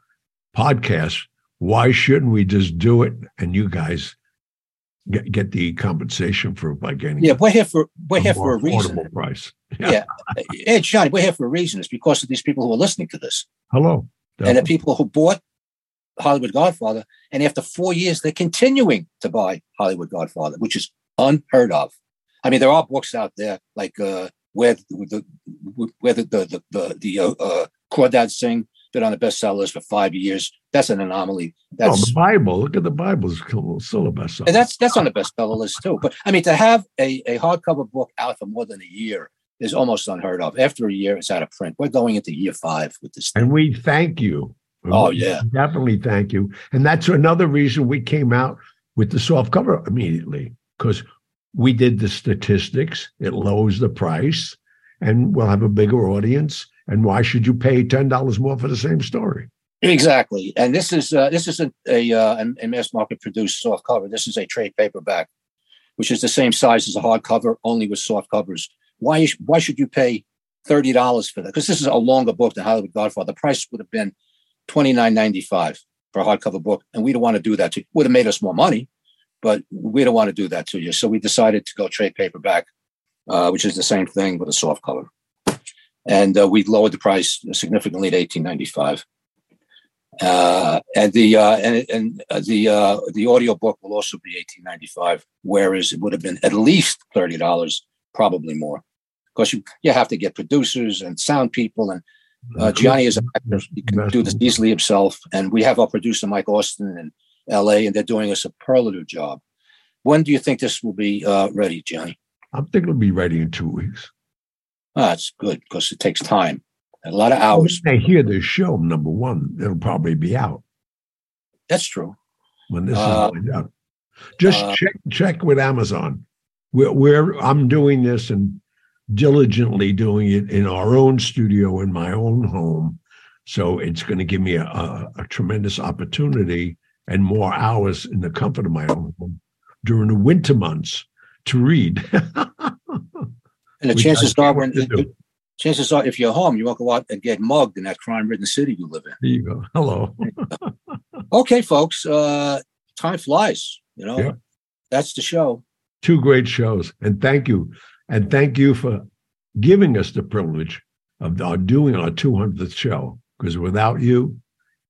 podcast. Why shouldn't we just do it and you guys get, get the compensation for by getting? Yeah, we're here for we're here for a reason. Price. Yeah, yeah. hey Johnny, we're here for a reason. It's because of these people who are listening to this. Hello, definitely. and the people who bought Hollywood Godfather, and after four years, they're continuing to buy Hollywood Godfather, which is unheard of. I mean, there are books out there like uh, where the where the the the, the uh, uh, Crawdad Sing been on the bestseller list for five years. That's an anomaly. That's oh, the Bible. Look at the Bible's it's still a bestseller. And that's that's on the bestseller list too. But I mean, to have a, a hardcover book out for more than a year is almost unheard of. After a year, it's out of print. We're going into year five with this. Thing. And we thank you. Oh yeah, definitely thank you. And that's another reason we came out with the soft cover immediately because we did the statistics. It lowers the price, and we'll have a bigger audience. And why should you pay ten dollars more for the same story? Exactly. And this is uh, this isn't a uh, a mass market produced soft cover. This is a trade paperback, which is the same size as a hardcover, only with soft covers. Why why should you pay thirty dollars for that? Because this is a longer book than Hollywood Godfather. The price would have been twenty nine ninety five for a hardcover book, and we don't want to do that. To, you. would have made us more money, but we don't want to do that to you. So we decided to go trade paperback, uh, which is the same thing with a soft cover. And uh, we lowered the price significantly to eighteen ninety five. Uh, and the uh, and, and uh, the uh, the audio book will also be eighteen ninety five, whereas it would have been at least thirty dollars, probably more, because you you have to get producers and sound people, and uh, Gianni is an actor; he can do this easily himself. And we have our producer Mike Austin in LA, and they're doing a superlative job. When do you think this will be uh, ready, Johnny? I'm thinking it'll be ready in two weeks. That's good because it takes time, a lot of hours. When they hear this show, number one, it'll probably be out. That's true. When this uh, is out, just uh, check check with Amazon. We're, we're I'm doing this and diligently doing it in our own studio in my own home. So it's going to give me a, a, a tremendous opportunity and more hours in the comfort of my own home during the winter months to read. and the chances are, when chances are, if you're home, you won't go out and get mugged in that crime-ridden city you live in. There you go. Hello. okay, folks. Uh, time flies. You know, yeah. that's the show. Two great shows, and thank you, and thank you for giving us the privilege of our doing our 200th show. Because without you,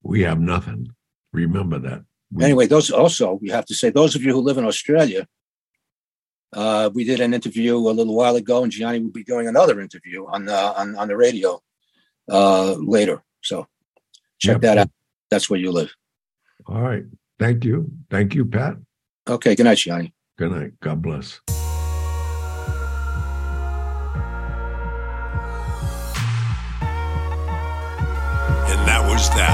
we have nothing. Remember that. Anyway, those also we have to say those of you who live in Australia, uh, we did an interview a little while ago, and Gianni will be doing another interview on the on, on the radio uh, later. So check yep. that out. That's where you live. All right. Thank you. Thank you, Pat. Okay. Good night, Gianni. Good night. God bless. And that was that.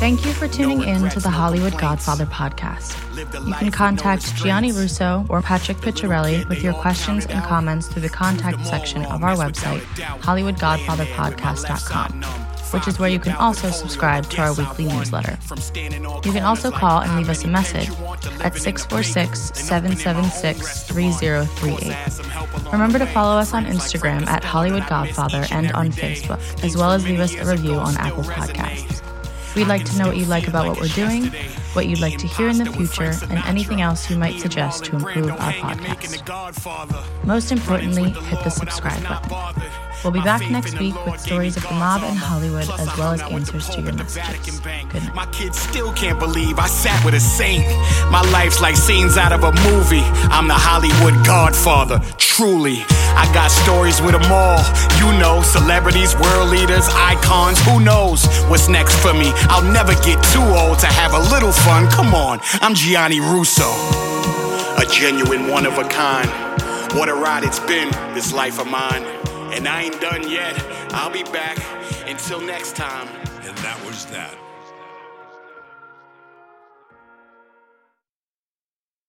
Thank you for tuning in to the Hollywood Godfather podcast. You can contact Gianni Russo or Patrick Picciarelli with your questions and comments through the contact section of our website, HollywoodGodfatherPodcast.com, which is where you can also subscribe to our weekly newsletter. You can also call and leave us a message at 646 776 3038. Remember to follow us on Instagram at Hollywood Godfather and on Facebook, as well as leave us a review on Apple Podcasts. We'd like to know what you like about what we're doing, what you'd like to hear in the future, and anything else you might suggest to improve our podcast. Most importantly, hit the subscribe button. We'll be back next week with stories of the mob in Hollywood as well as answers to your messages. Good night. My kids still can't believe I sat with a saint. My life's like scenes out of a movie. I'm the Hollywood godfather, truly. I got stories with them all. You know, celebrities, world leaders, icons. Who knows what's next for me? I'll never get too old to have a little fun. Come on, I'm Gianni Russo, a genuine one of a kind. What a ride it's been, this life of mine. And I ain't done yet. I'll be back. Until next time. And that was that.